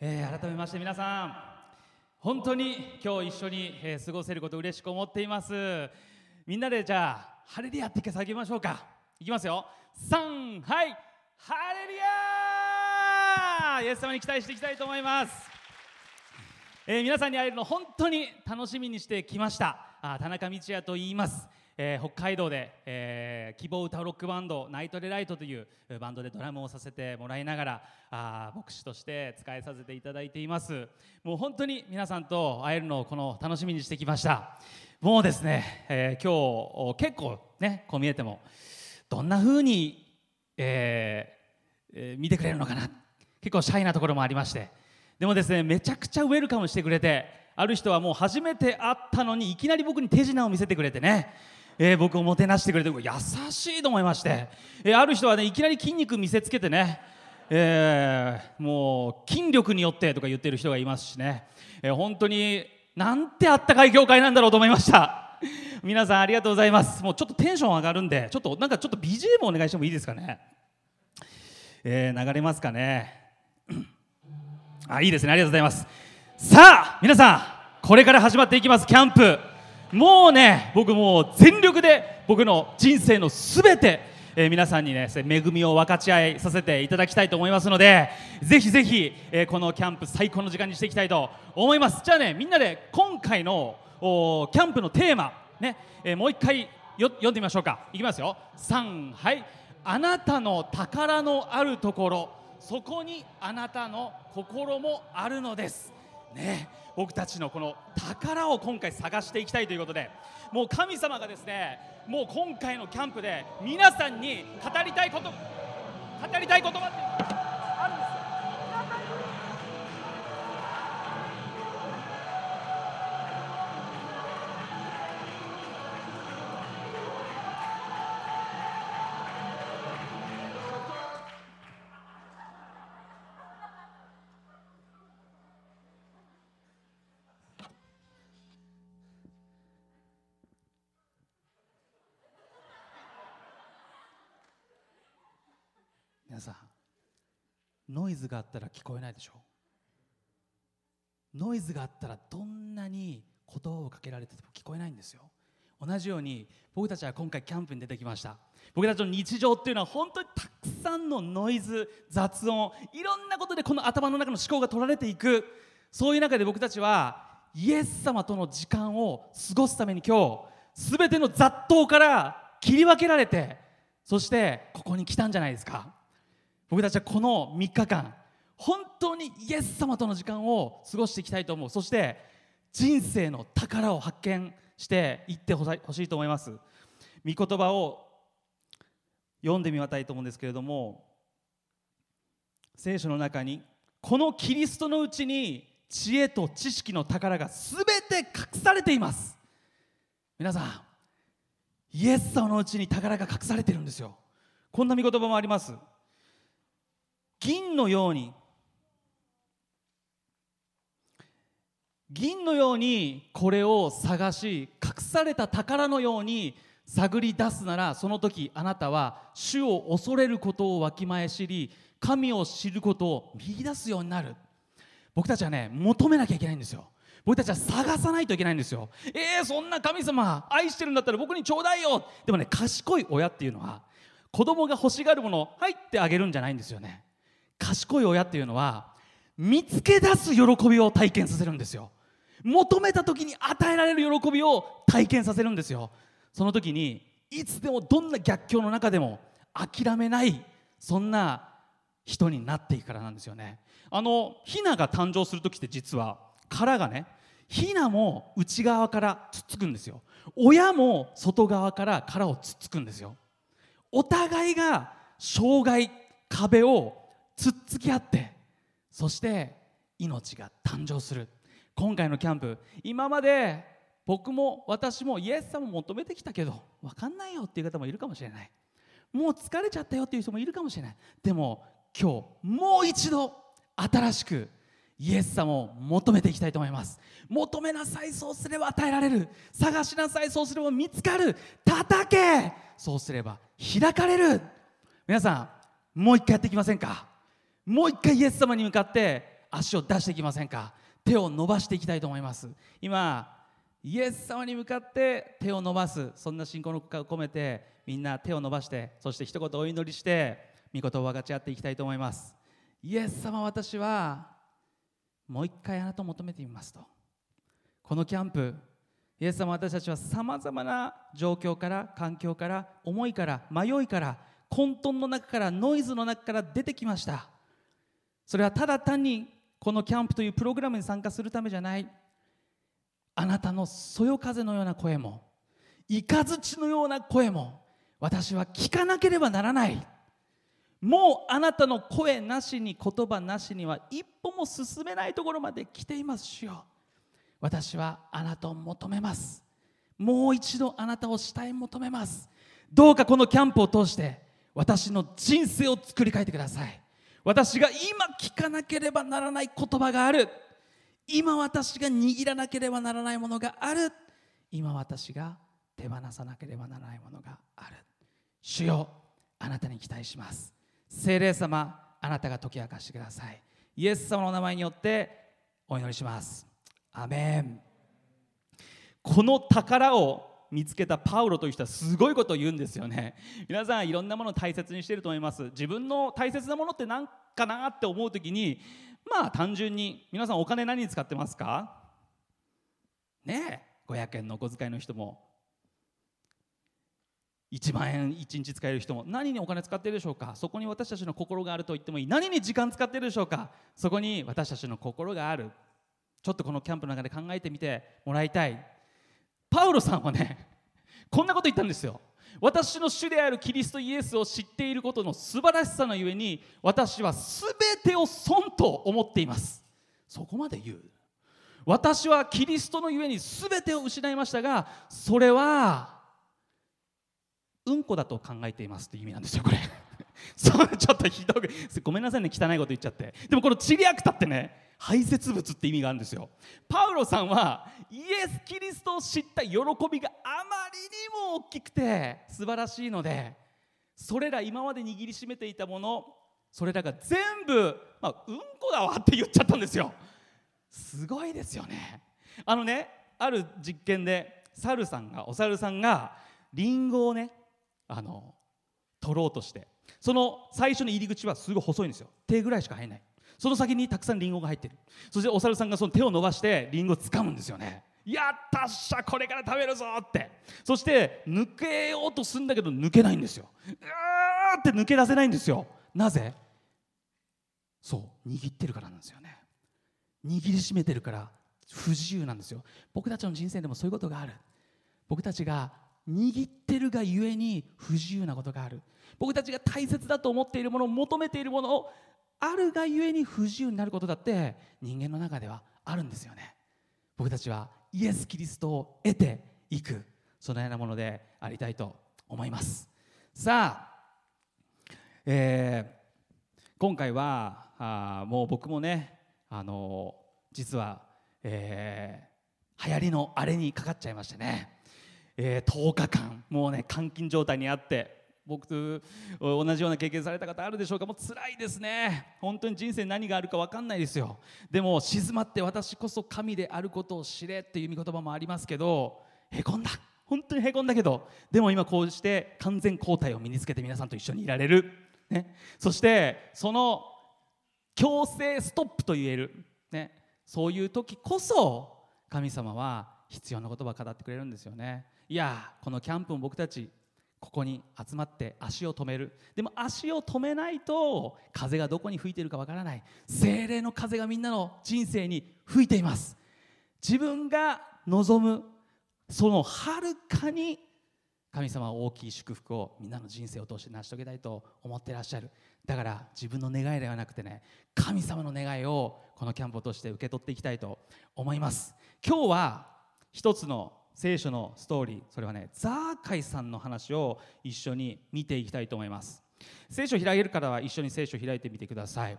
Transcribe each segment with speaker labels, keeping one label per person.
Speaker 1: えー改めまして皆さん本当に今日一緒に、えー過ごせること嬉しく思っています。みんなでじゃあハレリアって叫びましょうか。いきますよ。3はい。ハレリアイエス様に期待していきたいと思います。えー皆さんに会えるの本当に楽しみにしてきました。あ田中道也と言います、えー北海道で、えー希望歌ロックバンドナイトレライトというバンドでドラムをさせてもらいながらあ牧師として使えさせていただいています。もう本当に皆さんと会えるのをこの楽しみにしてきました。もうですね、えー今日結構ねこう見えてもどんな風に、えーえー見てくれるのかな。結構シャイなところもありまして。でもですねめちゃくちゃウェルカムしてくれてある人はもう初めて会ったのにいきなり僕に手品を見せてくれてね、えー僕をもてなしてくれて優しいと思いまして、えーある人はねいきなり筋肉見せつけてねえーもう筋力によってとか言ってる人がいますしね、えー本当になんてあったかい業界なんだろうと思いました。皆さんありがとうございます。もうちょっとテンション上がるんでちょっとなんかちょっと BGM お願いしてもいいですかね。えー流れますかね。あいいですね。ありがとうございます。さあ皆さんこれから始まっていきますキャンプ。もうね僕もう全力で僕の人生のすべて、えー皆さんにね恵みを分かち合いさせていただきたいと思いますのでぜひぜひ、えーこのキャンプ最高の時間にしていきたいと思います。じゃあねみんなで今回のおキャンプのテーマね、えーもう一回よ読んでみましょうか。いきますよ。3はいあなたの宝のあるところ。そこにあなたの心もあるのです。ね。僕たちのこの宝を今回探していきたいということでもう神様がですねもう今回のキャンプで皆さんに語りたいこと語りたい言葉ってあるんです皆さんノイズがあったら聞こえないでしょノイズがあったらどんなに言葉をかけられてても聞こえないんですよ。同じように僕たちは今回キャンプに出てきました。僕たちの日常っていうのは本当にたくさんのノイズ雑音いろんなことでこの頭の中の思考が取られていく。そういう中で僕たちはイエス様との時間を過ごすために今日全ての雑踏から切り分けられてそしてここに来たんじゃないですか。僕たちはこの3日間本当にイエス様との時間を過ごしていきたいと思う。そして人生の宝を発見していってほしいと思います。御言葉を読んでみたいと思うんですけれども聖書の中にこのキリストのうちに知恵と知識の宝が全て隠されています。皆さんイエス様のうちに宝が隠されてるんですよ。こんな御言葉もあります。銀のように。銀のようにこれを探し隠された宝のように探り出すならその時あなたは主を恐れることをわきまえ知り神を知ることを見出すようになる。僕たちはね求めなきゃいけないんですよ。僕たちは探さないといけないんですよ。えー、そんな神様愛してるんだったら僕にちょうだいよ。でもね賢い親っていうのは子供が欲しがるもの入ってあげるんじゃないんですよね。賢い親っていうのは見つけ出す喜びを体験させるんですよ。求めた時に与えられる喜びを体験させるんですよ。その時にいつでもどんな逆境の中でも諦めないそんな人になっていくからなんですよね。あのヒナが誕生する時って実は殻がねヒナも内側からつっつくんですよ。親も外側から殻をつっつくんですよ。お互いが障害壁をつっつき合ってそして命が誕生する。今回のキャンプ今まで僕も私もイエス様を求めてきたけど分かんないよっていう方もいるかもしれない。もう疲れちゃったよっていう人もいるかもしれない。でも今日もう一度新しくイエス様を求めていきたいと思います。求めなさいそうすれば与えられる。探しなさいそうすれば見つかる。叩けそうすれば開かれる。皆さんもう一回やっていきませんか？もう一回イエス様に向かって足を出していきませんか？手を伸ばしていきたいと思います。今イエス様に向かって手を伸ばす。そんな信仰の込めてみんな手を伸ばしてそして一言お祈りして御言を分かち合っていきたいと思います。イエス様私はもう一回あなたを求めてみますと。このキャンプイエス様私たちはさまざまな状況から環境から思いから迷いから混沌の中からノイズの中から出てきました。それはただ単にこのキャンプというプログラムに参加するためじゃない。あなたのそよ風のような声も雷のような声も私は聞かなければならない。もうあなたの声なしに言葉なしには一歩も進めないところまで来ています主よ。私はあなたを求めます。もう一度あなたを下へ求めます。どうかこのキャンプを通して私の人生を作り変えてください。私が今聞かなければならない言葉がある。今私が握らなければならないものがある。今私が手放さなければならないものがある。主よあなたに期待します。聖霊様あなたが解き明かしてください。イエス様の名前によってお祈りします。アメン。この宝を見つけたパウロという人はすごいことを言うんですよね。皆さんいろんなものを大切にしていると思います。自分の大切なものって何かなって思う時にまあ単純に皆さんお金何に使ってますか？ねえ500円のお小遣いの人も。1万円1日使える人も。何にお金使っているでしょうか？そこに私たちの心があると言ってもいい。何に時間使っているでしょうか？そこに私たちの心がある。ちょっとこのキャンプの中で考えてみてもらいたい。パウロさんはねこんなこと言ったんですよ。私の主であるキリストイエスを知っていることの素晴らしさのゆえに私は全てを損と思っています。そこまで言う。私はキリストのゆえに全てを失いましたがそれはうんこだと考えていますという意味なんですよこれ。そうちょっとひどくごめんなさいね汚いこと言っちゃって。でもこのチリアクタってね排泄物って意味があるんですよ。パウロさんはイエス・キリストを知った喜びがあまりにも大きくて素晴らしいのでそれら今まで握りしめていたものそれらが全部、まあ、うんこだわって言っちゃったんですよ。すごいですよね。あのねある実験で猿さんがお猿さんがリンゴをねあの取ろうとしてその最初の入り口はすごい細いんですよ。手ぐらいしか入らない。その先にたくさんリンゴが入ってる。そしてお猿さんがその手を伸ばしてリンゴを掴むんですよね。やったっしゃこれから食べるぞって。そして抜けようとするんだけど抜けないんですよ。うーって抜け出せないんですよ。なぜ？そう握ってるからなんですよね。握りしめてるから不自由なんですよ。僕たちの人生でもそういうことがある。僕たちが握ってるがゆえに不自由なことがある。僕たちが大切だと思っているものを求めているものをあるがゆえに不自由になることだって人間の中ではあるんですよね。僕たちはイエス・キリストを得ていく。そのようなものでありたいと思います。さあ、えー、今回はあもう僕もねあの実は、えー、流行りのあれにかかっちゃいましてね。えー、10日間もうね監禁状態にあって僕と同じような経験された方あるでしょうか？もう辛いですね。本当に人生何があるか分かんないですよ。でも静まって私こそ神であることを知れっていう御言葉もありますけどへこんだ。本当にへこんだけど。でも今こうして完全交代を身につけて皆さんと一緒にいられる、ね、そしてその強制ストップと言える、ね、そういう時こそ神様は必要な言葉を語ってくれるんですよね。いやこのキャンプも僕たちここに集まって足を止める。でも足を止めないと風がどこに吹いてるかわからない。精霊の風がみんなの人生に吹いています。自分が望むそのはるかに神様は大きい祝福をみんなの人生を通して成し遂げたいと思ってらっしゃる。だから自分の願いではなくてね神様の願いをこのキャンプを通して受け取っていきたいと思います。今日は一つの聖書のストーリーそれはねザーカイさんの話を一緒に見ていきたいと思います。聖書を開ける方は一緒に聖書を開いてみてください。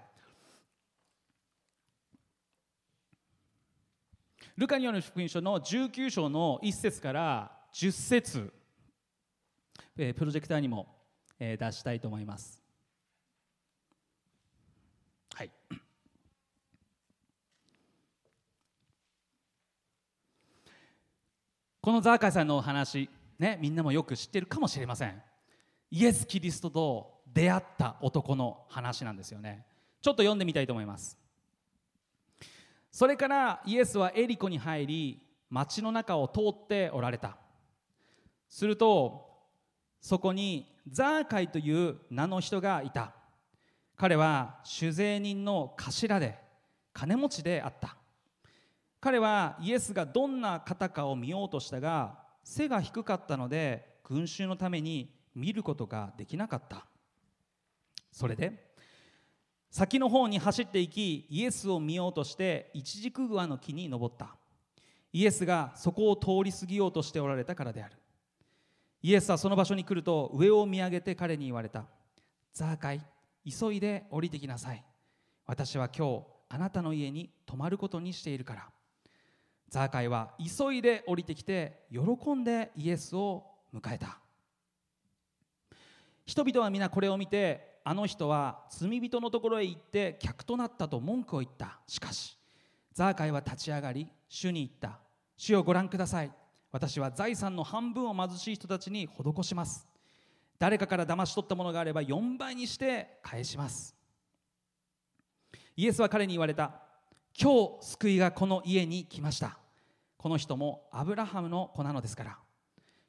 Speaker 1: ルカによる福音書の19章の1節から10節プロジェクターにも出したいと思いますはいこのザーカイさんのお話ねみんなもよく知ってるかもしれません。イエス・キリストと出会った男の話なんですよね。ちょっと読んでみたいと思います。それからイエスはエリコに入り町の中を通っておられた。するとそこにザーカイという名の人がいた。彼は酒税人の頭で金持ちであった。彼はイエスがどんな方かを見ようとしたが背が低かったので群衆のために見ることができなかった。それで先の方に走っていきイエスを見ようとして一軸グアの木に登った。イエスがそこを通り過ぎようとしておられたからである。イエスはその場所に来ると上を見上げて彼に言われたザーカイ急いで降りてきなさい。私は今日あなたの家に泊まることにしているから。ザーカイは急いで降りてきて喜んでイエスを迎えた。人々は皆これを見てあの人は罪人のところへ行って客となったと文句を言った。しかしザーカイは立ち上がり主に言った。主をご覧ください。私は財産の半分を貧しい人たちに施します。誰かから騙し取ったものがあれば4倍にして返します。イエスは彼に言われた。今日救いがこの家に来ました。この人もアブラハムの子なのですから。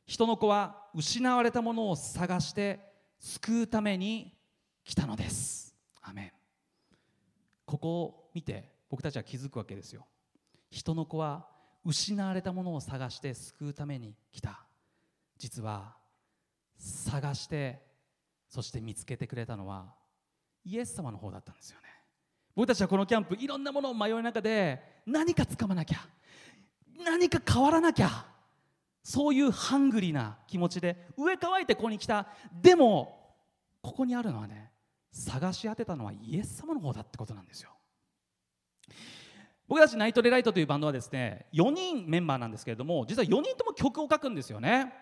Speaker 1: 人の子は失われたものを探して救うために来たのです。アメン。ここを見て僕たちは気づくわけですよ。人の子は失われたものを探して救うために来た。実は探してそして見つけてくれたのはイエス様の方だったんですよね。僕たちはこのキャンプいろんなものを迷う中で何かつかまなきゃ。何か変わらなきゃ。そういうハングリーな気持ちで上乾いてここに来た。でもここにあるのはね探し当てたのはイエス様の方だってことなんですよ。僕たちナイトレライトというバンドはですね4人メンバーなんですけれども実は4人とも曲を書くんですよね、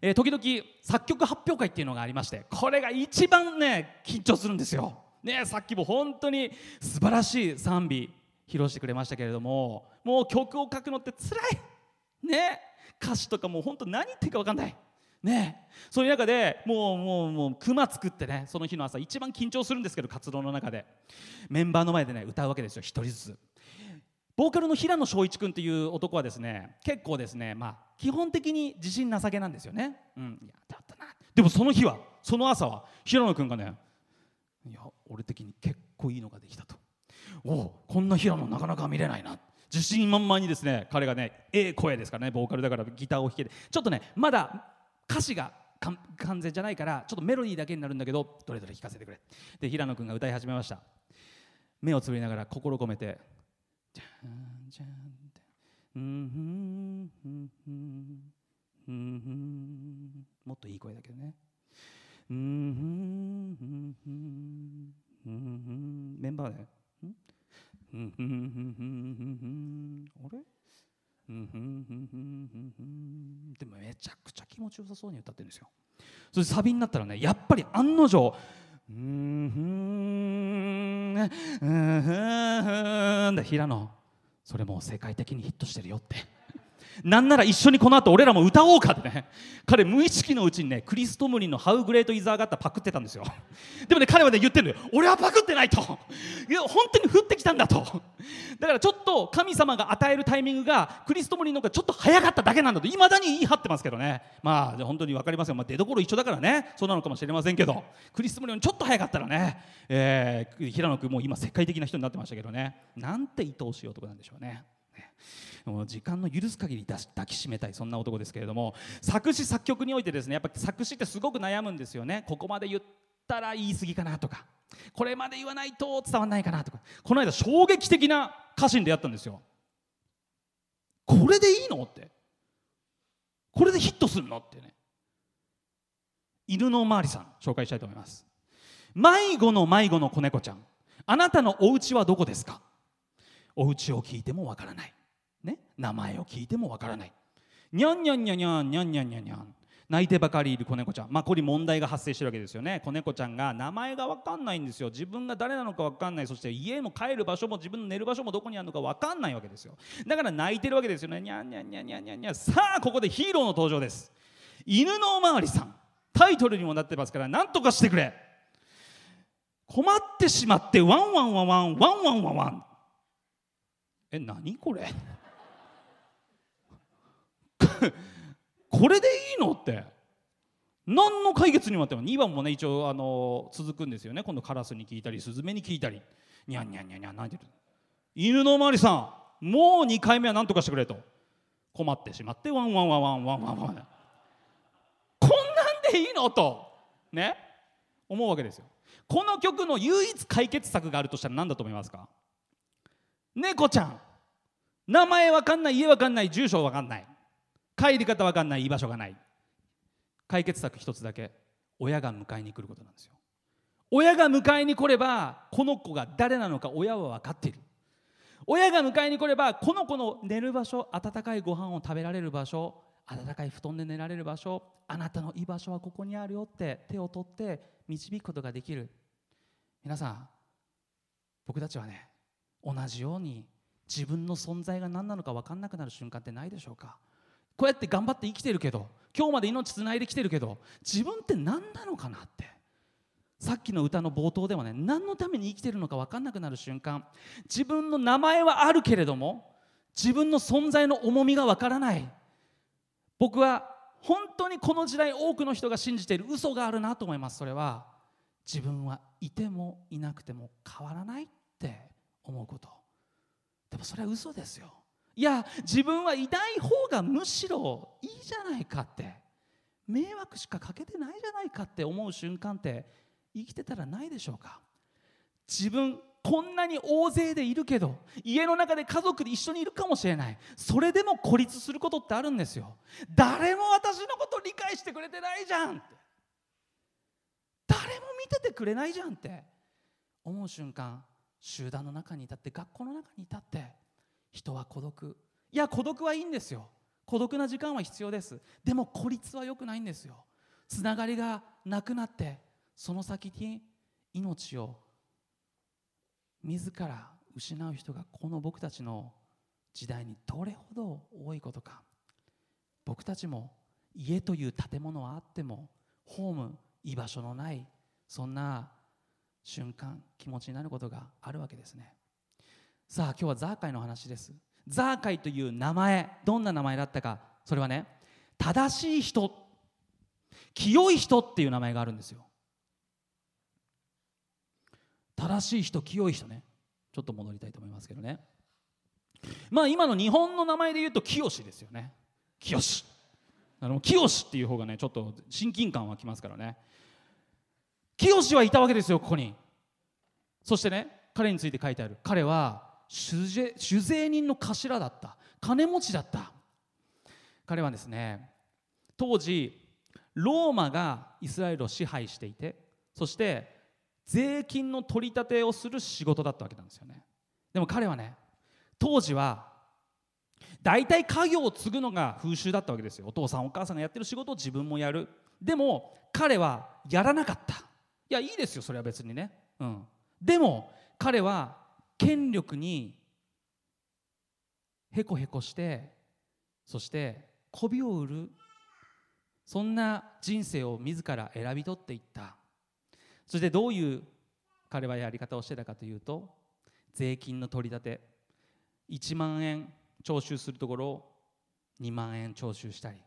Speaker 1: えー、時々作曲発表会っていうのがありましてこれが一番ね緊張するんですよ。ねさっきも本当に素晴らしい賛美披露してくれましたけれどももう曲を書くのってつらい。ね。歌詞とかもう本当何言ってるか分かんない。ね。そういう中でもうもうもう熊作ってねその日の朝一番緊張するんですけど活動の中で。メンバーの前でね歌うわけですよ一人ずつ。ボーカルの平野翔一君っていう男はですね結構ですねまあ基本的に自信なさげなんですよね。うんいやだったな。でもその日はその朝は平野君がねいや俺的に結構いいのができたと。おこんな平野なかなか見れないな。自信満々にですね彼がねええ声ですからねボーカルだからギターを弾けて。ちょっとねまだ歌詞が完全じゃないからちょっとメロディーだけになるんだけどどれどれ弾かせてくれ。で平野君が歌い始めました。目をつぶりながら心込めてじゃんじゃんもっといい声だけどねメンバーであれでもめちゃくちゃ気持ちよさそうに歌ってるん。ですよそれでサビになったらねやっぱり案の定「うん。ふん。うん。で平野それもう世界的にヒットしてるよってなんなら一緒にこの後俺らも歌おうかってね。彼無意識のうちにねクリス・トムリンの「ハウ・グレート・イザー・ガッタ」パクってたんですよ。でもね彼はね言ってるのよ。俺はパクってないと。いや本当に降ってきたんだと。だからちょっと神様が与えるタイミングがクリス・トムリンの方がちょっと早かっただけなんだと。いまだに言い張ってますけどね。まあ本当に分かりますよ、まあ、出どころ一緒だからね。そうなのかもしれませんけど。クリス・トムリンちょっと早かったらね、えー、平野君も今世界的な人になってましたけどね。なんて愛おしい男なんでしょうね。もう時間の許す限り抱きしめたい。そんな男ですけれども。作詞作曲においてですねやっぱ作詞ってすごく悩むんですよね。ここまで言ったら言い過ぎかなとか。これまで言わないと伝わらないかなとか。この間衝撃的な歌詞に出会ったんですよ。これでいいのって。これでヒットするのってね。犬のおまわりさん紹介したいと思います。迷子の迷子の子猫ちゃん。あなたのお家はどこですか？お家を聞いてもわからない。ね、名前を聞いてもわからない。にゃんにゃんにゃんにゃんにゃんにゃんにゃんにゃん泣いてばかりいる子猫ちゃん。まあここに問題が発生してるわけですよね。子猫ちゃんが名前が分かんないんですよ。自分が誰なのか分かんない。そして家も帰る場所も自分の寝る場所もどこにあるのか分かんないわけですよ。だから泣いてるわけですよね。にゃんにゃんにゃんにゃんにゃんにゃんさあここでヒーローの登場です。犬のおまわりさん。タイトルにもなってますから何とかしてくれ。困ってしまってワンワンワンワンワンワンワンワン。え何これ？これでいいのって。何の解決にもなっても2番もね一応あの続くんですよね。今度カラスに聞いたりスズメに聞いたり。ニャンニャンニャンニャン泣いてる犬の？おまわりさんもう2回目は何とかしてくれと。困ってしまってワンワンワンワンワンワンワン。こんなんでいいのと。ね？思うわけですよ。この曲の唯一解決策があるとしたら何だと思いますか？猫ちゃん。名前わかんない家わかんない住所わかんない。帰り方わかんない居場所がない。解決策一つだけ親が迎えに来ることなんですよ。親が迎えに来ればこの子が誰なのか親は分かっている。親が迎えに来ればこの子の寝る場所温かいご飯を食べられる場所温かい布団で寝られる場所あなたの居場所はここにあるよって手を取って導くことができる。皆さん僕たちはね同じように自分の存在が何なのか分かんなくなる瞬間ってないでしょうか？こうやって頑張って生きてるけど今日まで命つないできてるけど自分って何なのかなって。さっきの歌の冒頭ではね何のために生きてるのか分かんなくなる瞬間自分の名前はあるけれども自分の存在の重みが分からない。僕は本当にこの時代多くの人が信じている嘘があるなと思います。それは自分はいてもいなくても変わらないって。思うこと。でもそれは嘘ですよ。いや自分はいない方がむしろいいじゃないかって。迷惑しかかけてないじゃないかって思う瞬間って生きてたらないでしょうか。自分こんなに大勢でいるけど家の中で家族で一緒にいるかもしれない。それでも孤立することってあるんですよ。誰も私のこと理解してくれてないじゃん誰も見ててくれないじゃんって思う瞬間集団の中にいたって学校の中にいたって人は孤独。いや孤独はいいんですよ。孤独な時間は必要です。でも孤立は良くないんですよ。つながりがなくなってその先に命を自ら失う人がこの僕たちの時代にどれほど多いことか。僕たちも家という建物はあってもホーム居場所のないそんな瞬間気持ちになることがあるわけですね。さあ今日はザーカイの話です。ザーカイという名前どんな名前だったかそれはね正しい人清い人っていう名前があるんですよ。正しい人清い人ね。ちょっと戻りたいと思いますけどね。まあ今の日本の名前で言うと清ですよね。清あの清っていう方がねちょっと親近感はきますからね。清はいたわけですよここに。そしてね彼について書いてある。彼は酒税人の頭だった。金持ちだった。彼はですね当時ローマがイスラエルを支配していてそして税金の取り立てをする仕事だったわけなんですよね。でも彼はね当時は大体家業を継ぐのが風習だったわけですよ。お父さんお母さんがやってる仕事を自分もやる。でも彼はやらなかった。いやいいですよそれは別にね。うん。でも彼は権力にへこへこしてそして媚びを売るそんな人生を自ら選び取っていった。そしてどういう彼はやり方をしてたかというと税金の取り立て1万円徴収するところを2万円徴収したり。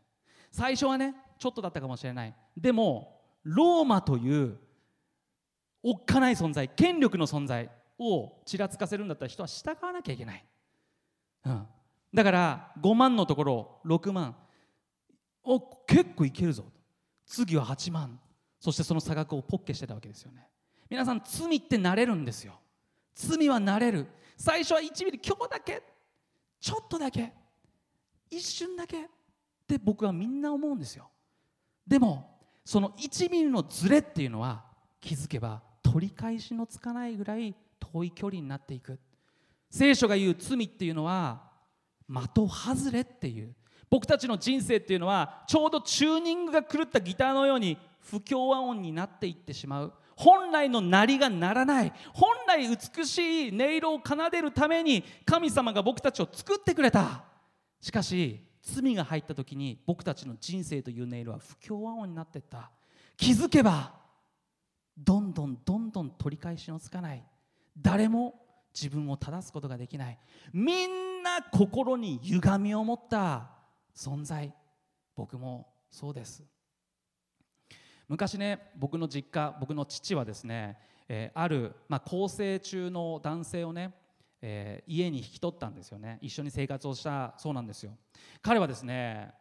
Speaker 1: 最初はねちょっとだったかもしれない。でもローマというおっかない存在権力の存在をちらつかせるんだったら人は従わなきゃいけない、うん、だから5万のところ6万。お結構いけるぞ。次は8万。そしてその差額をポッケしてたわけですよね。皆さん罪ってなれるんですよ。罪はなれる。最初は1ミリ今日だけ。ちょっとだけ。一瞬だけ。って僕はみんな思うんですよ。でもその1ミリのズレっていうのは気づけば取り返しのつかないぐらい遠い距離になっていく。聖書が言う罪っていうのは的外れっていう。僕たちの人生っていうのはちょうどチューニングが狂ったギターのように不協和音になっていってしまう。本来の鳴りが鳴らない。本来美しい音色を奏でるために神様が僕たちを作ってくれた。しかし罪が入った時に僕たちの人生という音色は不協和音になっていった。気づけばどんどんどんどん取り返しのつかない。誰も自分を正すことができない。みんな心に歪みを持った存在。僕もそうです。昔ね僕の実家僕の父はですね、えー、ある、まあ、更生中の男性をね、えー、家に引き取ったんですよね。一緒に生活をしたそうなんですよ。彼はですね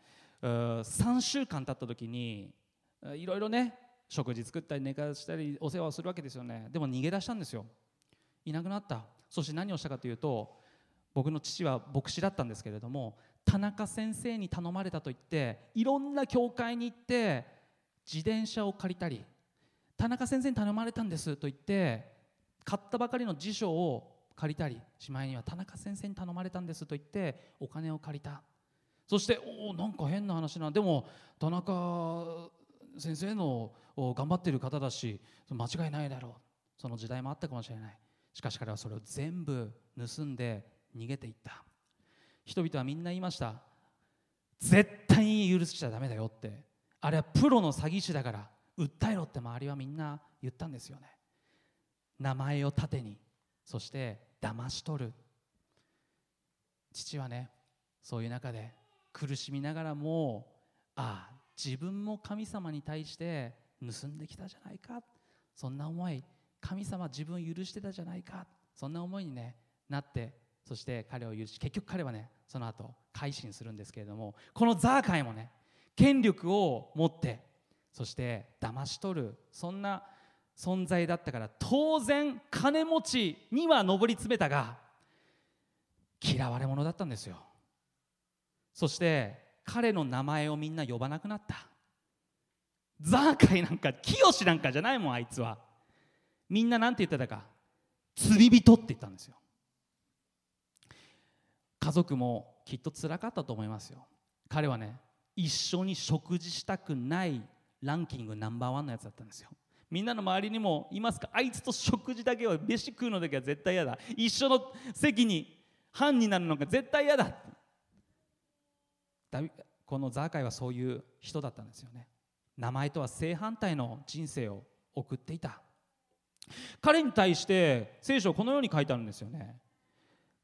Speaker 1: 3週間経った時にいろいろね食事作ったり寝かしたりお世話をするわけですよね。でも逃げ出したんですよ。いなくなった。そして何をしたかというと僕の父は牧師だったんですけれども田中先生に頼まれたと言っていろんな教会に行って自転車を借りたり田中先生に頼まれたんですと言って買ったばかりの辞書を借りたりしまいには田中先生に頼まれたんですと言ってお金を借りた。そしておおなんか変な話な。でも田中先生の頑張ってる方だし間違いないだろう。その時代もあったかもしれない。しかし彼はそれを全部盗んで逃げていった。人々はみんな言いました。絶対に許しちゃダメだよって。あれはプロの詐欺師だから訴えろって周りはみんな言ったんですよね。名前を盾にそして騙し取る。父はねそういう中で苦しみながらもああ自分も神様に対して盗んできたじゃないか。そんな思い神様自分を許してたじゃないか。そんな思いに、ね、なってそして彼を許し結局彼はねその後改心するんですけれどもこのザーカイもね権力を持ってそして騙し取るそんな存在だったから当然金持ちには上り詰めたが嫌われ者だったんですよ。そして彼の名前をみんな呼ばなくなった。ザーカイなんか清なんかじゃないもんあいつは。みんな何て言ってたか。釣り人って言ったんですよ。家族もきっとつらかったと思いますよ。彼はね一緒に食事したくないランキングナンバーワンのやつだったんですよ。みんなの周りにもいますか？あいつと食事だけは飯食うのだけは絶対嫌だ。一緒の席に班になるのが絶対嫌だ。このザーカイはそういう人だったんですよね。名前とは正反対の人生を送っていた。彼に対して聖書はこのように書いてあるんですよね。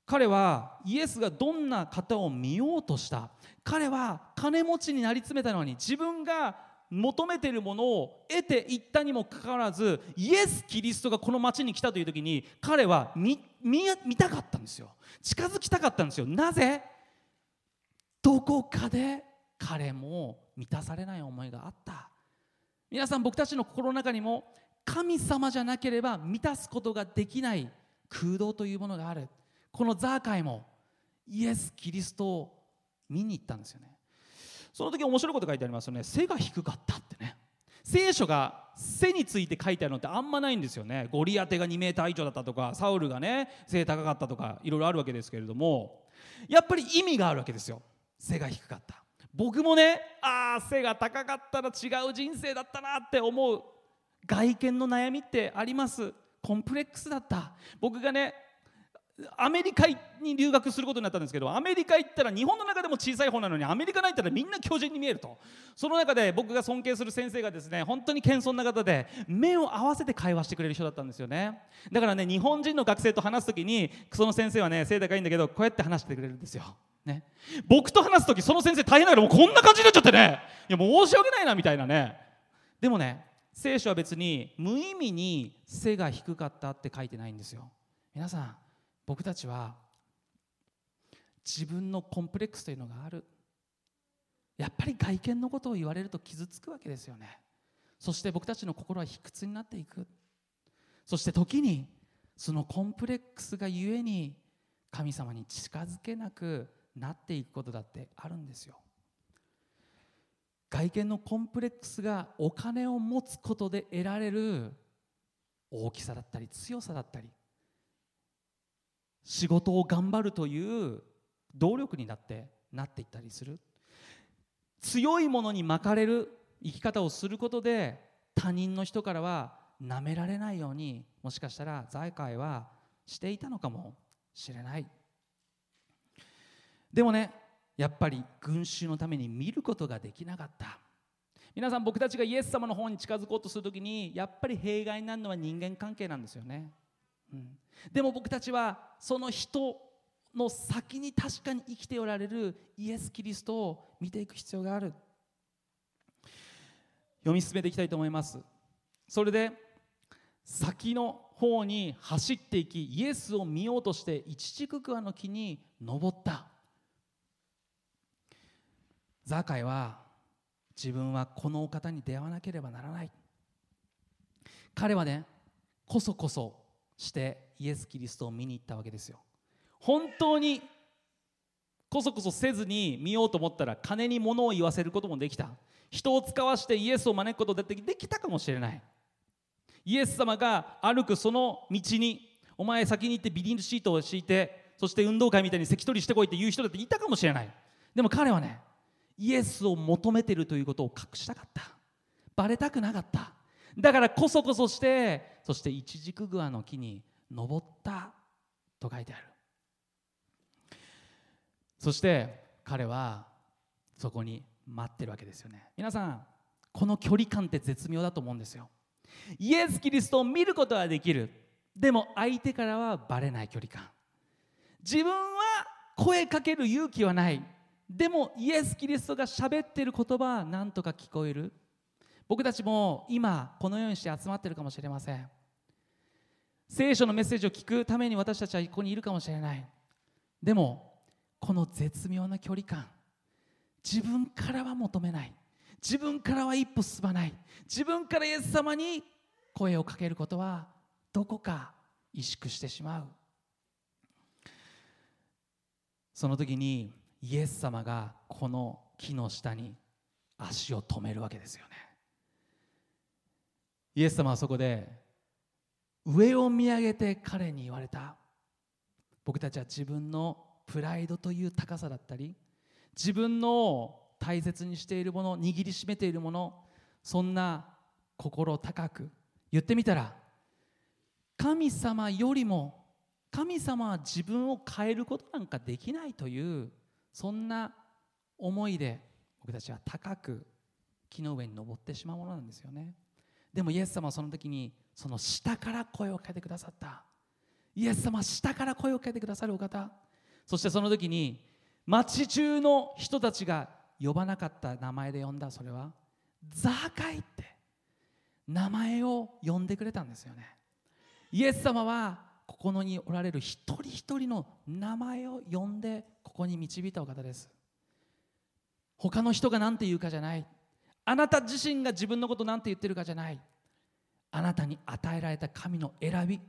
Speaker 1: 彼はイエスがどんな方を見ようとした。彼は金持ちになり詰めたのに自分が求めているものを得ていったにもかかわらずイエス・キリストがこの町に来たという時に彼は見たかったんですよ。近づきたかったんですよ。なぜ？どこかで彼も満たされない思いがあった。皆さん僕たちの心の中にも神様じゃなければ満たすことができない空洞というものがある。このザーカイもイエス・キリストを見に行ったんですよね。その時面白いこと書いてありますよね。背が低かったってね。聖書が背について書いてあるのってあんまないんですよね。ゴリアテが2メーター以上だったとかサウルがね背高かったとかいろいろあるわけですけれども。やっぱり意味があるわけですよ。背が低かった。僕もねああ背が高かったら違う人生だったなって思う。外見の悩みってあります。コンプレックスだった。僕がねアメリカに留学することになったんですけどアメリカ行ったら日本の中でも小さい方なのにアメリカに行ったらみんな強靭に見えると。その中で僕が尊敬する先生がですね本当に謙遜な方で目を合わせて会話してくれる人だったんですよね。だからね日本人の学生と話す時にその先生はね背高いんだけどこうやって話してくれるんですよ。ね、僕と話す時その先生大変だからもうこんな感じになっちゃってね。いやもう申し訳ないなみたいなね。でもね聖書は別に無意味に背が低かったって書いてないんですよ。皆さん僕たちは自分のコンプレックスというのがある。やっぱり外見のことを言われると傷つくわけですよね。そして僕たちの心は卑屈になっていく。そして時にそのコンプレックスがゆえに神様に近づけなくなっていくことだってあるんですよ。外見のコンプレックスがお金を持つことで得られる大きさだったり強さだったり仕事を頑張るという動力になってなっていったりする。強いものに巻かれる生き方をすることで他人の人からは舐められないようにもしかしたら財界はしていたのかもしれない。でもねやっぱり群衆のために見ることができなかった。皆さん僕たちがイエス様の方に近づこうとするときにやっぱり弊害になるのは人間関係なんですよね、うん、でも僕たちはその人の先に確かに生きておられるイエス・キリストを見ていく必要がある。読み進めていきたいと思います。それで先の方に走っていきイエスを見ようとしてイチジクグアの木に登った。ザーカイは自分はこのお方に出会わなければならない。彼はねこそこそしてイエス・キリストを見に行ったわけですよ。本当にこそこそせずに見ようと思ったら金に物を言わせることもできた。人を使わしてイエスを招くことだってできたかもしれない。イエス様が歩くその道にお前先に行ってビニールシートを敷いてそして運動会みたいに関取してこいって言う人だっていたかもしれない。でも彼はねイエスを求めてるということを隠したかった。バレたくなかった。だからこそこそしてそして一軸グアの木に登ったと書いてある。そして彼はそこに待ってるわけですよね。皆さんこの距離感って絶妙だと思うんですよ。イエス・キリストを見ることはできる。でも相手からはバレない距離感。自分は声かける勇気はない。でもイエス・キリストが喋っている言葉は何とか聞こえる。僕たちも今このようにして集まっているかもしれません。聖書のメッセージを聞くために私たちはここにいるかもしれない。でもこの絶妙な距離感自分からは求めない。自分からは一歩進まない。自分からイエス様に声をかけることはどこか萎縮してしまう。その時にイエス様がこの木の下に足を止めるわけですよね。イエス様はそこで上を見上げて彼に言われた。僕たちは自分のプライドという高さだったり自分の大切にしているもの握りしめているものそんな心高く言ってみたら神様よりも神様は自分を変えることなんかできないというそんな思いで僕たちは高く木の上に登ってしまうものなんですよね。でもイエス様はその時にその下から声をかけてくださった。イエス様は下から声をかけてくださるお方。そしてその時に町中の人たちが呼ばなかった名前で呼んだ。それはザーカイって名前を呼んでくれたんですよね。イエス様はここにおられる一人一人の名前を呼んでこに導いたお方です。他の人が何て言うかじゃない。あなた自身が自分のこと何て言ってるかじゃない。あなたに与えられた神の選び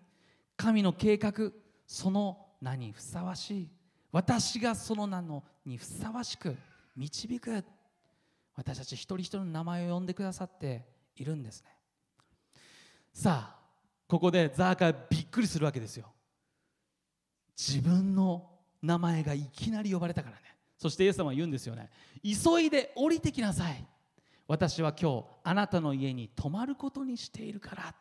Speaker 1: 神の計画その名にふさわしい。私がその名のにふさわしく導く。私たち一人一人の名前を呼んでくださっているんですね。さあここでザーカーびっくりするわけですよ。自分の名前がいきなり呼ばれたからね。そしてイエス様は言うんですよね。急いで降りてきなさい。私は今日あなたの家に泊まることにしているから。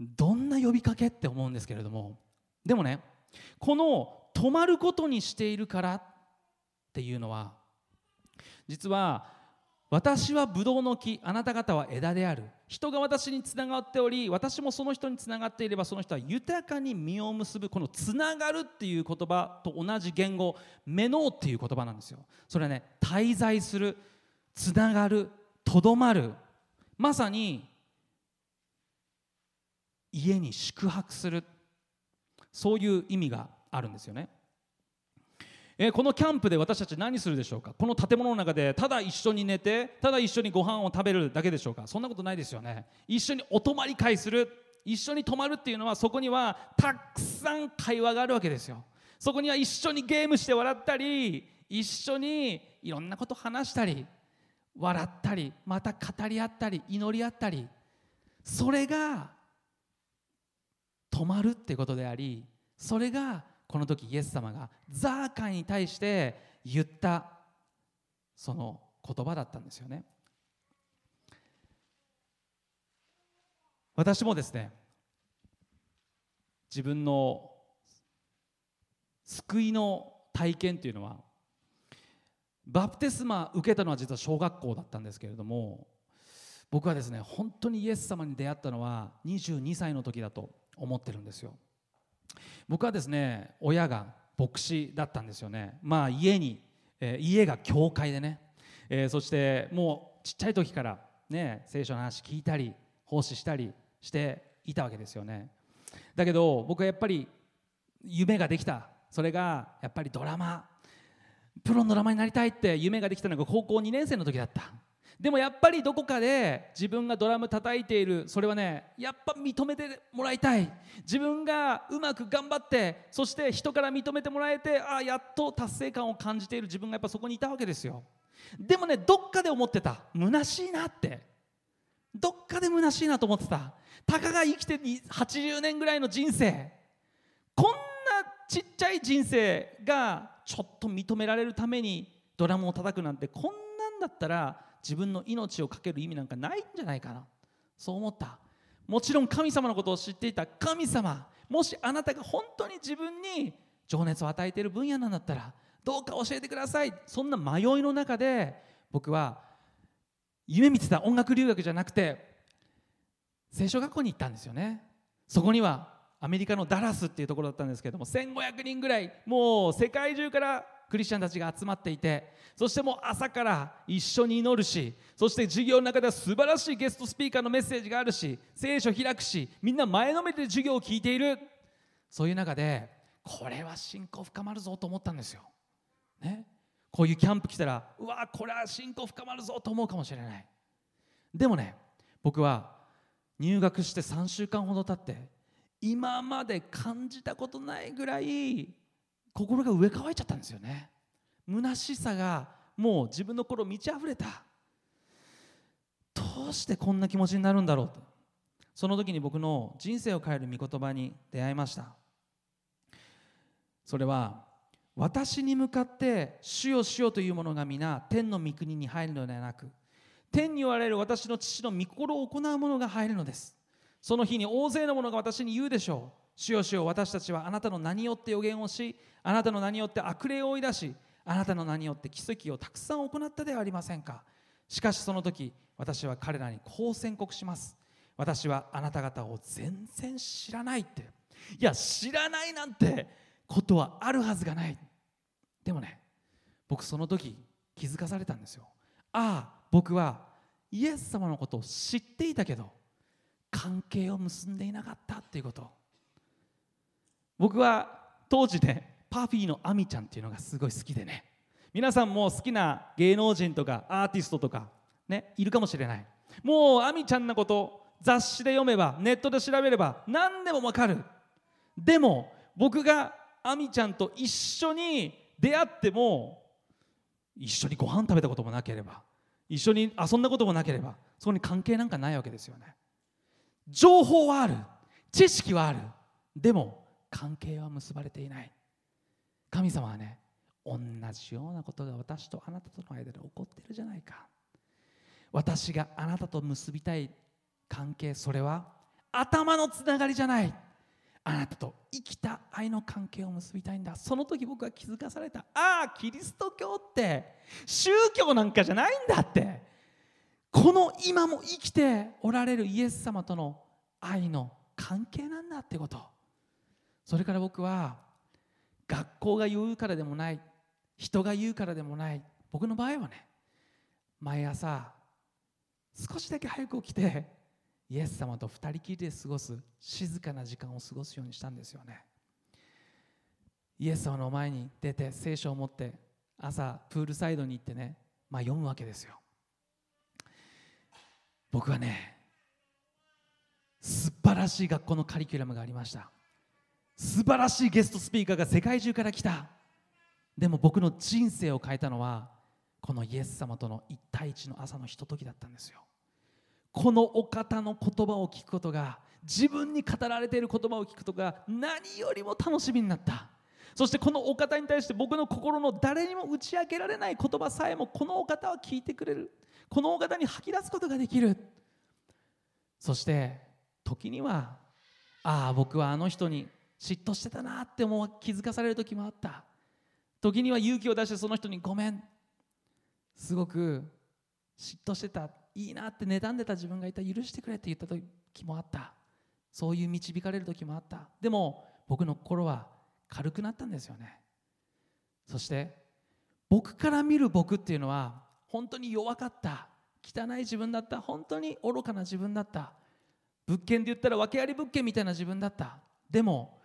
Speaker 1: どんな呼びかけって思うんですけれども。でもねこの泊まることにしているからっていうのは実は私はブドウの木あなた方は枝である。人が私につながっており私もその人につながっていればその人は豊かに実を結ぶこのつながるっていう言葉と同じ言語メノーっていう言葉なんですよ。それはね滞在するつながるとどまる。まさに家に宿泊する。そういう意味があるんですよね。えこのキャンプで私たち何するでしょうか？この建物の中でただ一緒に寝てただ一緒にご飯を食べるだけでしょうか？そんなことないですよね。一緒にお泊まり会する一緒に泊まるっていうのはそこにはたくさん会話があるわけですよ。そこには一緒にゲームして笑ったり一緒にいろんなこと話したり笑ったりまた語り合ったり祈り合ったりそれが止まるってことでありそれがこの時イエス様がザーカイに対して言ったその言葉だったんですよね。私もですね自分の救いの体験というのはバプテスマ受けたのは実は小学校だったんですけれども僕はですね本当にイエス様に出会ったのは22歳の時だと思ってるんですよ。僕はですね親が牧師だったんですよね。まあ家に、えー、家が教会でね、えー、そしてもうちっちゃい時からね聖書の話聞いたり奉仕したりしていたわけですよね。だけど僕はやっぱり夢ができた。それがやっぱりドラマ。プロのドラマになりたいって夢ができたのが高校2年生の時だった。でもやっぱりどこかで自分がドラム叩いている。それはねやっぱ認めてもらいたい。自分がうまく頑張ってそして人から認めてもらえてああやっと達成感を感じている自分がやっぱそこにいたわけですよ。でもねどっかで思ってた。虚しいなって。どっかで虚しいなと思ってた。たかが生きて80年ぐらいの人生。こんなちっちゃい人生がちょっと認められるためにドラムを叩くなんてこんなんだったら自分の命を懸ける意味なんかないんじゃないかな。そう思った。もちろん神様のことを知っていた。神様もしあなたが本当に自分に情熱を与えている分野なんだったらどうか教えてください。そんな迷いの中で僕は夢見てた音楽留学じゃなくて聖書学校に行ったんですよね。そこにはアメリカのダラスっていうところだったんですけども1500人ぐらいもう世界中からクリスチャンたちが集まっていてそしてもう朝から一緒に祈るしそして授業の中では素晴らしいゲストスピーカーのメッセージがあるし聖書開くしみんな前のめりで授業を聞いている。そういう中でこれは信仰深まるぞと思ったんですよ。ね、こういうキャンプ来たらうわこれは信仰深まるぞと思うかもしれない。でもね僕は入学して3週間ほど経って今まで感じたことないぐらい心が植え替えちゃったんですよね。虚しさがもう自分の心満ち溢れた。どうしてこんな気持ちになるんだろうと。その時に僕の人生を変える御言葉に出会いました。それは私に向かって主よ主よというものが皆天の御国に入るのではなく天に言われる私の父の御心を行う者が入るのです。その日に大勢の者が私に言うでしょう。主よ主よ私たちはあなたの名によって予言をしあなたの名によって悪霊を追い出しあなたの名によって奇跡をたくさん行ったではありませんか。しかしその時私は彼らにこう宣告します。私はあなた方を全然知らないって。いや知らないなんてことはあるはずがない。でもね僕その時気づかされたんですよ。ああ僕はイエス様のことを知っていたけど関係を結んでいなかったっていうこと。僕は当時ねパフィーのアミちゃんっていうのがすごい好きでね。皆さんも好きな芸能人とかアーティストとかねいるかもしれない。もうアミちゃんのこと雑誌で読めばネットで調べれば何でもわかる。でも僕がアミちゃんと一緒に出会っても一緒にご飯食べたこともなければ一緒に遊んだこともなければそこに関係なんかないわけですよね。情報はある。知識はある。でも関係は結ばれていない。神様はね同じようなことが私とあなたとの間で起こってるじゃないか。私があなたと結びたい関係それは頭のつながりじゃない。あなたと生きた愛の関係を結びたいんだ。その時僕は気づかされた。ああキリスト教って宗教なんかじゃないんだって。この今も生きておられるイエス様との愛の関係なんだってこと。それから僕は学校が言うからでもない人が言うからでもない僕の場合はね毎朝少しだけ早く起きてイエス様と二人きりで過ごす静かな時間を過ごすようにしたんですよね。イエス様の前に出て聖書を持って朝プールサイドに行ってね、まあ、読むわけですよ。僕はね素晴らしい学校のカリキュラムがありました。素晴らしいゲストスピーカーが世界中から来た。でも僕の人生を変えたのはこのイエス様との一対一の朝のひとときだったんですよ。このお方の言葉を聞くことが自分に語られている言葉を聞くことが何よりも楽しみになった。そしてこのお方に対して僕の心の誰にも打ち明けられない言葉さえもこのお方は聞いてくれる。このお方に吐き出すことができる。そして時にはああ僕はあの人に嫉妬してたなって思う気づかされる時もあった。時には勇気を出してその人にごめん。すごく嫉妬してた。いいなって妬んでた自分がいた。許してくれって言った時もあった。そういう導かれる時もあった。でも僕の心は軽くなったんですよね。そして僕から見る僕っていうのは本当に弱かった。汚い自分だった。本当に愚かな自分だった。物件で言ったら訳あり物件みたいな自分だった。でも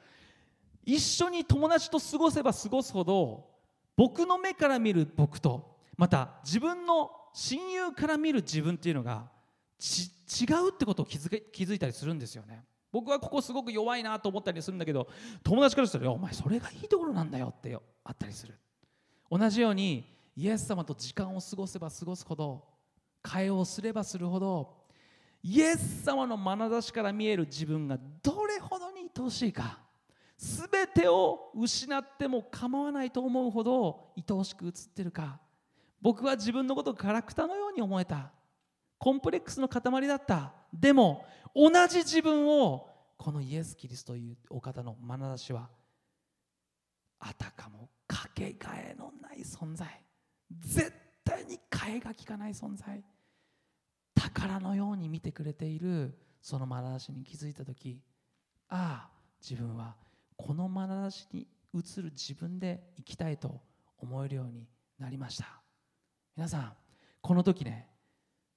Speaker 1: 一緒に友達と過ごせば過ごすほど僕の目から見る僕とまた自分の親友から見る自分っていうのが違うってことを気づけ気づいたりするんですよね。僕はここすごく弱いなと思ったりするんだけど友達からしたら「お前それがいいところなんだよ」ってあったりする。同じようにイエス様と時間を過ごせば過ごすほど会話をすればするほどイエス様の眼差しから見える自分がどれほどに愛おしいか全てを失っても構わないと思うほど愛おしく映ってるか。僕は自分のことをガラクタのように思えた。コンプレックスの塊だった。でも同じ自分をこのイエス・キリストというお方の眼差しはあたかもかけがえのない存在。絶対に替えがきかない存在。宝のように見てくれているその眼差しに気づいた時ああ自分はこの眼差しに映る自分で生きたいと思えるようになりました。皆さんこの時ね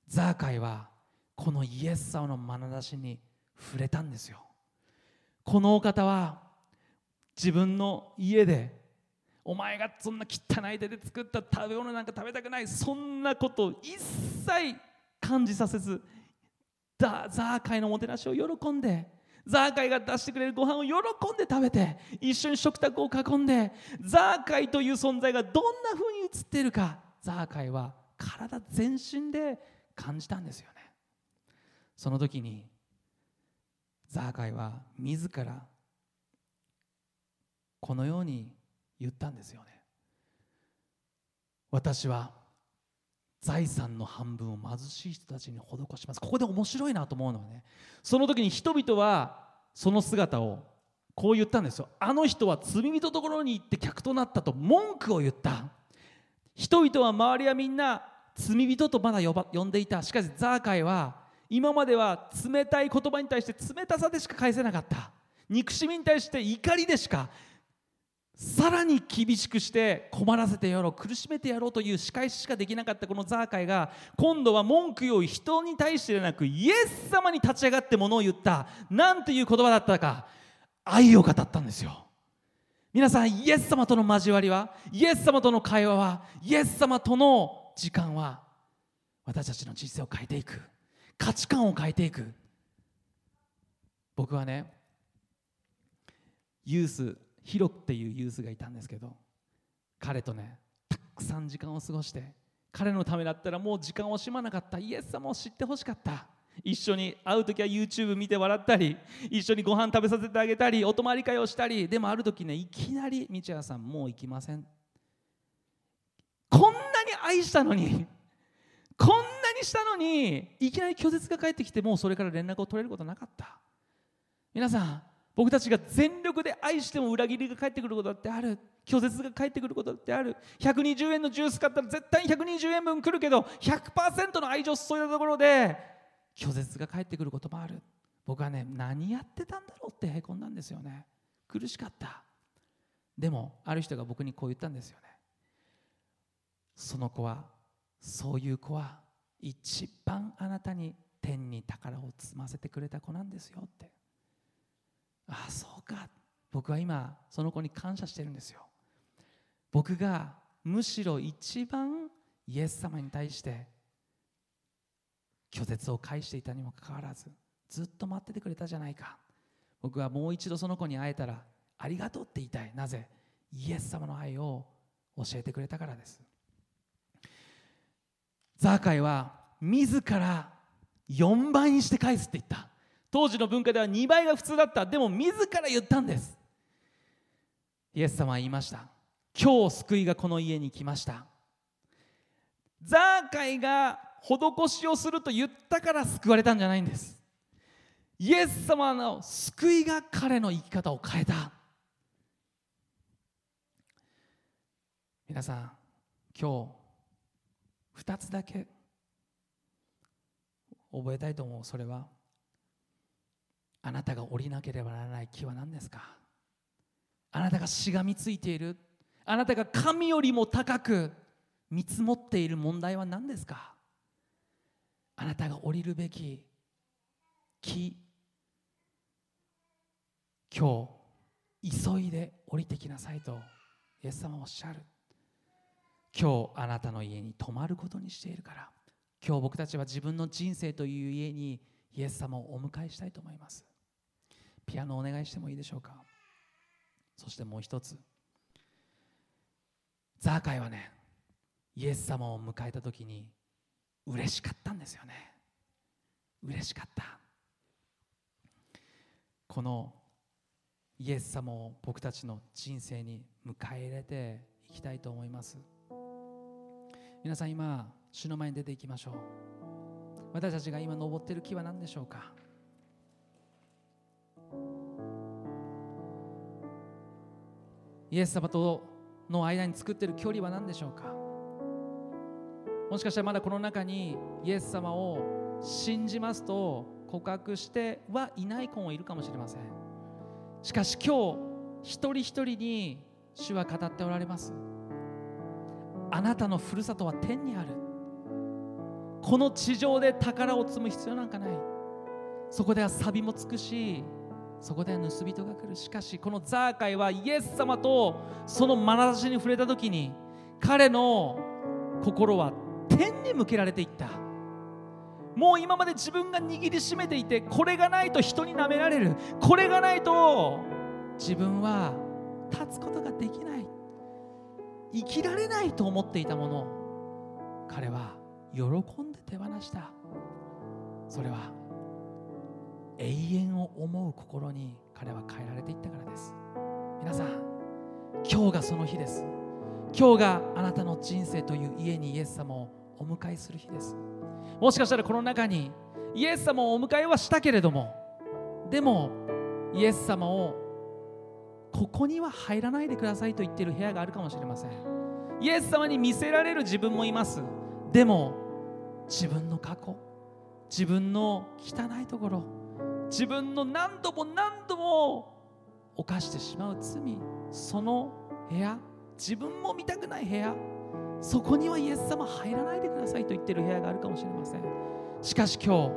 Speaker 1: ザーカイはこのイエス様の眼差しに触れたんですよ。このお方は自分の家でお前がそんな汚い手で作った食べ物なんか食べたくないそんなことを一切感じさせずザーカイのもてなしを喜んでザーカイが出してくれるご飯を喜んで食べて一緒に食卓を囲んでザーカイという存在がどんなふうに映っているかザーカイは体全身で感じたんですよね。その時にザーカイは自らこのように言ったんですよね。私は財産の半分を貧しい人たちに施します。ここで面白いなと思うのはねその時に人々はその姿をこう言ったんですよ。あの人は罪人ところに行って客となったと文句を言った。人々は周りはみんな罪人とまだ呼ば呼んでいた。しかしザーカイは今までは冷たい言葉に対して冷たさでしか返せなかった。憎しみに対して怒りでしかさらに厳しくして困らせてやろう苦しめてやろうという仕返ししかできなかったこのザーカイが今度は文句を人に対してでなくイエス様に立ち上がってものを言った。何ていう言葉だったか。愛を語ったんですよ。皆さんイエス様との交わりはイエス様との会話はイエス様との時間は私たちの人生を変えていく。価値観を変えていく。僕はねユースヒロっていうユースがいたんですけど彼とねたくさん時間を過ごして彼のためだったらもう時間を惜しまなかった。イエス様を知ってほしかった。一緒に会う時は YouTube 見て笑ったり一緒にご飯食べさせてあげたりお泊まり会をしたり。でもある時ねいきなり道谷さんもう行きません。こんなに愛したのにこんなにしたのにいきなり拒絶が返ってきてもうそれから連絡を取れることなかった。皆さん僕たちが全力で愛しても裏切りが返ってくることだってある。拒絶が返ってくることだってある。120円のジュース買ったら絶対に120円分来るけど100%の愛情を注いだところで拒絶が返ってくることもある。僕はね何やってたんだろうってへこんだんですよね。苦しかった。でもある人が僕にこう言ったんですよね。その子はそういう子は一番あなたに天に宝を積ませてくれた子なんですよって。ああそうか。僕は今その子に感謝してるんですよ。僕がむしろ一番イエス様に対して拒絶を返していたにもかかわらずずっと待っててくれたじゃないか。僕はもう一度その子に会えたらありがとうって言いたい。なぜイエス様の愛を教えてくれたからです。ザーカイは自ら4倍にして返すって言った。当時の文化では2倍が普通だった。でも自ら言ったんです。イエス様は言いました。今日救いがこの家に来ました。ザーカイが施しをすると言ったから救われたんじゃないんです。イエス様の救いが彼の生き方を変えた。皆さん今日2つだけ覚えたいと思う。それはあなたが降りなければならない木は何ですか？あなたがしがみついている。あなたが神よりも高く見積もっている問題は何ですか？あなたが降りるべき木。今日急いで降りてきなさいとイエス様はおっしゃる。今日あなたの家に泊まることにしているから。今日僕たちは自分の人生という家にイエス様をお迎えしたいと思います。ピアノお願いしてもいいでしょうか？そしてもう一つ。ザーカイはねイエス様を迎えた時に嬉しかったんですよね。嬉しかった。このイエス様を僕たちの人生に迎え入れていきたいと思います。皆さん今主の前に出ていきましょう。私たちが今登っている木は何でしょうか？イエス様との間に作っている距離は何でしょうか？もしかしたらまだこの中にイエス様を信じますと告白してはいない子もいるかもしれません。しかし今日一人一人に主は語っておられます。あなたのふるさとは天にある。この地上で宝を積む必要なんかない。そこでは錆もつくしそこで盗人が来る。しかしこのザーカイはイエス様とその眼差しに触れた時に彼の心は天に向けられていった。もう今まで自分が握りしめていてこれがないと人に舐められる。これがないと自分は立つことができない。生きられないと思っていたもの。彼は喜んで手放した。それは永遠を思う心に彼は変えられていったからです。皆さん今日がその日です。今日があなたの人生という家にイエス様をお迎えする日です。もしかしたらこの中にイエス様をお迎えはしたけれどもでもイエス様をここには入らないでくださいと言っている部屋があるかもしれません。イエス様に見せられる自分もいます。でも自分の過去自分の汚いところ自分の何度も何度も犯してしまう罪その部屋自分も見たくない部屋そこにはイエス様入らないでくださいと言ってる部屋があるかもしれません。しかし今日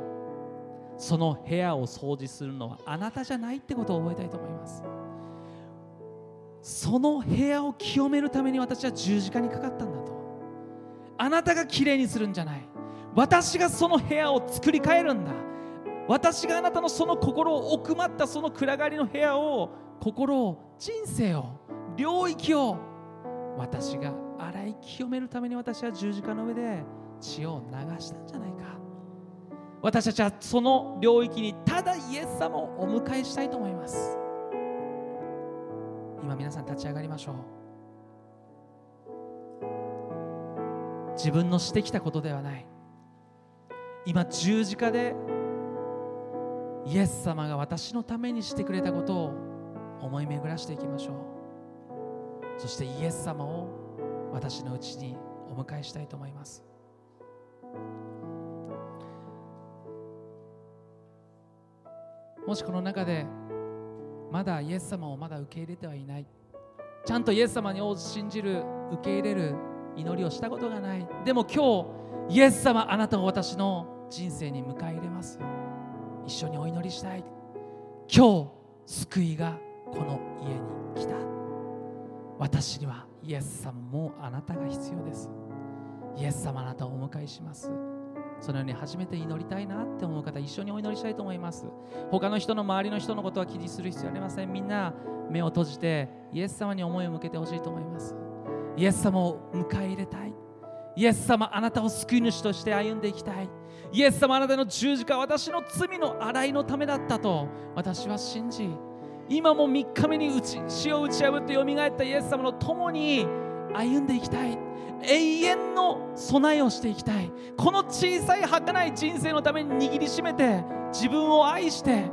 Speaker 1: その部屋を掃除するのはあなたじゃないってことを覚えたいと思います。その部屋を清めるために私は十字架にかかったんだと。あなたがきれいにするんじゃない。私がその部屋を作り変えるんだ。私があなたのその心を奥まったその暗がりの部屋を心を人生を領域を。私が洗い清めるために私は十字架の上で血を流したんじゃないか。私たちはその領域にただイエス様をお迎えしたいと思います。今皆さん立ち上がりましょう。自分のしてきたことではない。今十字架でイエス様が私のためにしてくれたことを思い巡らしていきましょう。そしてイエス様を私のうちにお迎えしたいと思います。もしこの中でまだイエス様をまだ受け入れてはいない。ちゃんとイエス様を信じる受け入れる祈りをしたことがない。でも今日イエス様あなたを私の人生に迎え入れます一緒にお祈りしたい。今日救いがこの家に来た。私にはイエス様もあなたが必要です。イエス様あなたをお迎えします。そのように初めて祈りたいなって思う方一緒にお祈りしたいと思います。他の人の周りの人のことは気にする必要ありません。みんな目を閉じてイエス様に思いを向けてほしいと思います。イエス様を迎え入れたい。イエス様あなたを救い主として歩んでいきたい。イエス様あなたの十字架私の罪の洗いのためだったと。私は信じ今も3日目に打ち死を打ち破ってよみがえったイエス様の共に歩んでいきたい。永遠の備えをしていきたい。この小さい儚い人生のために握りしめて自分を愛して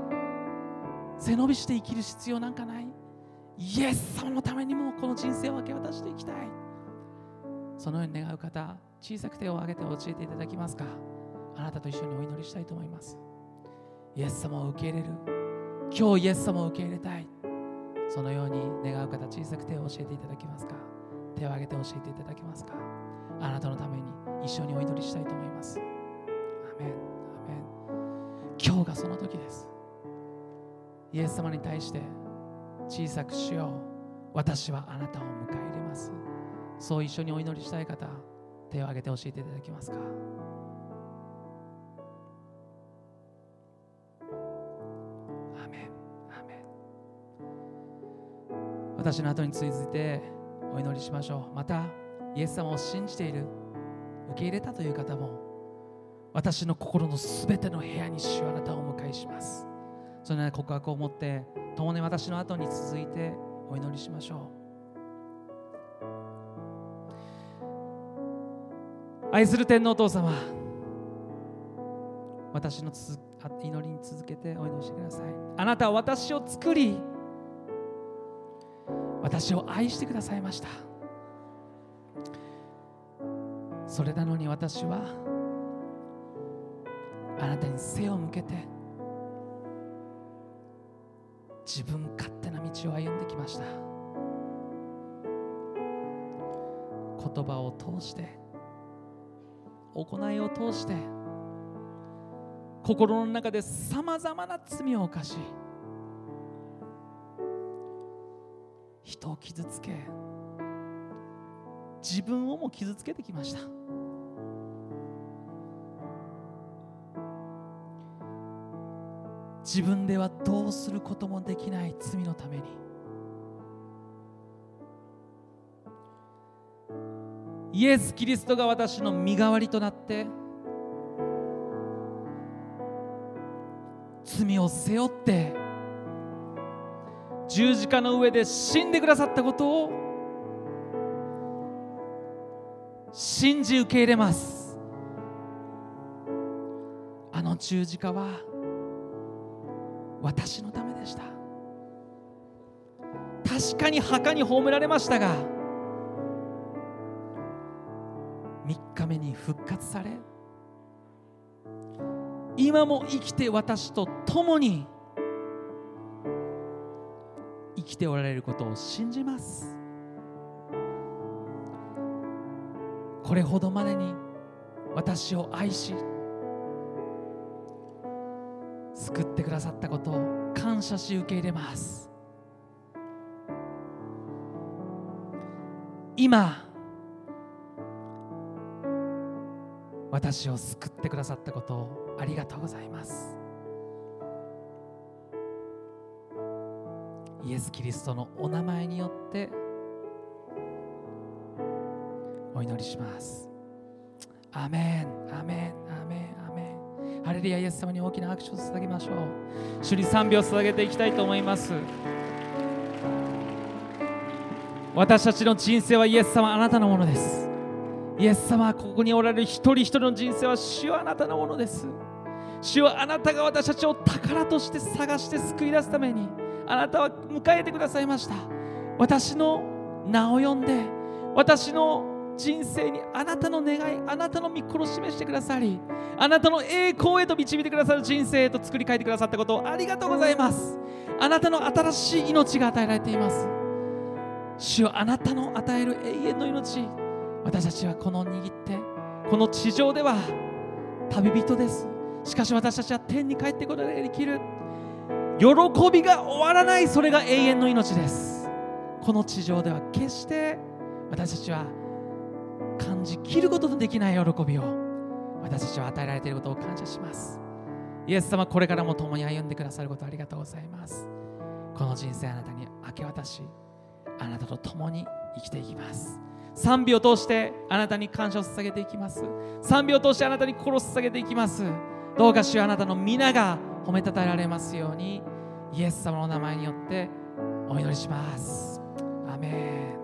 Speaker 1: 背伸びして生きる必要なんかない。イエス様のためにもこの人生を明け渡していきたい。そのように願う方小さく手を挙げて教えていただきますか？あなたと一緒にお祈りしたいと思います。イエス様を受け入れる。今日イエス様を受け入れたい。そのように願う方小さく手を教えていただけますか？手を挙げて教えていただけますか？あなたのために一緒にお祈りしたいと思います。アメン。アメン。今日がその時です。イエス様に対して小さくしよう私はあなたを迎え入れます。そう一緒にお祈りしたい方手を挙げて教えていただけますか？アメ私の後に続いてお祈りしましょう。またイエス様を信じている受け入れたという方も私の心のすべての部屋に主あなたをお迎えします。そのような告白を持って共に私の後に続いてお祈りしましょう愛する天皇お父様私のつ祈りに続けてお祈りしてください。あなたは私を作り私を愛してくださいました。それなのに私はあなたに背を向けて自分勝手な道を歩んできました。言葉を通して行いを通して心の中でさまざまな罪を犯し人を傷つけ自分をも傷つけてきました。自分ではどうすることもできない罪のためにイエス・キリストが私の身代わりとなって罪を背負って十字架の上で死んでくださったことを信じ受け入れます。あの十字架は私のためでした。確かに墓に葬られましたが日目に復活され今も生きて私と共に生きておられることを信じます。これほどまでに私を愛し救ってくださったことを感謝し受け入れます。今私を救ってくださったことをありがとうございます。イエス・キリストのお名前によってお祈りします。アメン。アメン。アメン。アメン。ハレルヤイエス様に大きな拍手を捧げましょう。主に賛美を捧げていきたいと思います。私たちの人生はイエス様あなたのものです。イエス様はここにおられる一人一人の人生は主はあなたのものです。主はあなたが私たちを宝として探して救い出すためにあなたは迎えてくださいました。私の名を呼んで私の人生にあなたの願いあなたの御心を示してくださりあなたの栄光へと導いてくださる人生へと作り変えてくださったことをありがとうございます。あなたの新しい命が与えられています。主はあなたの与える永遠の命私たちはこの握ってこの地上では旅人です。しかし私たちは天に帰ってことができる。喜びが終わらないそれが永遠の命です。この地上では決して私たちは感じきることのできない喜びを私たちは与えられていることを感謝します。イエス様これからも共に歩んでくださることありがとうございます。この人生あなたに明け渡しあなたと共に生きていきます。賛美を通してあなたに感謝を捧げていきます。賛美を通してあなたに心を捧げていきます。どうか主はあなたの皆が褒めたたえられますように
Speaker 2: イエス様の名前によってお祈りします。アメン。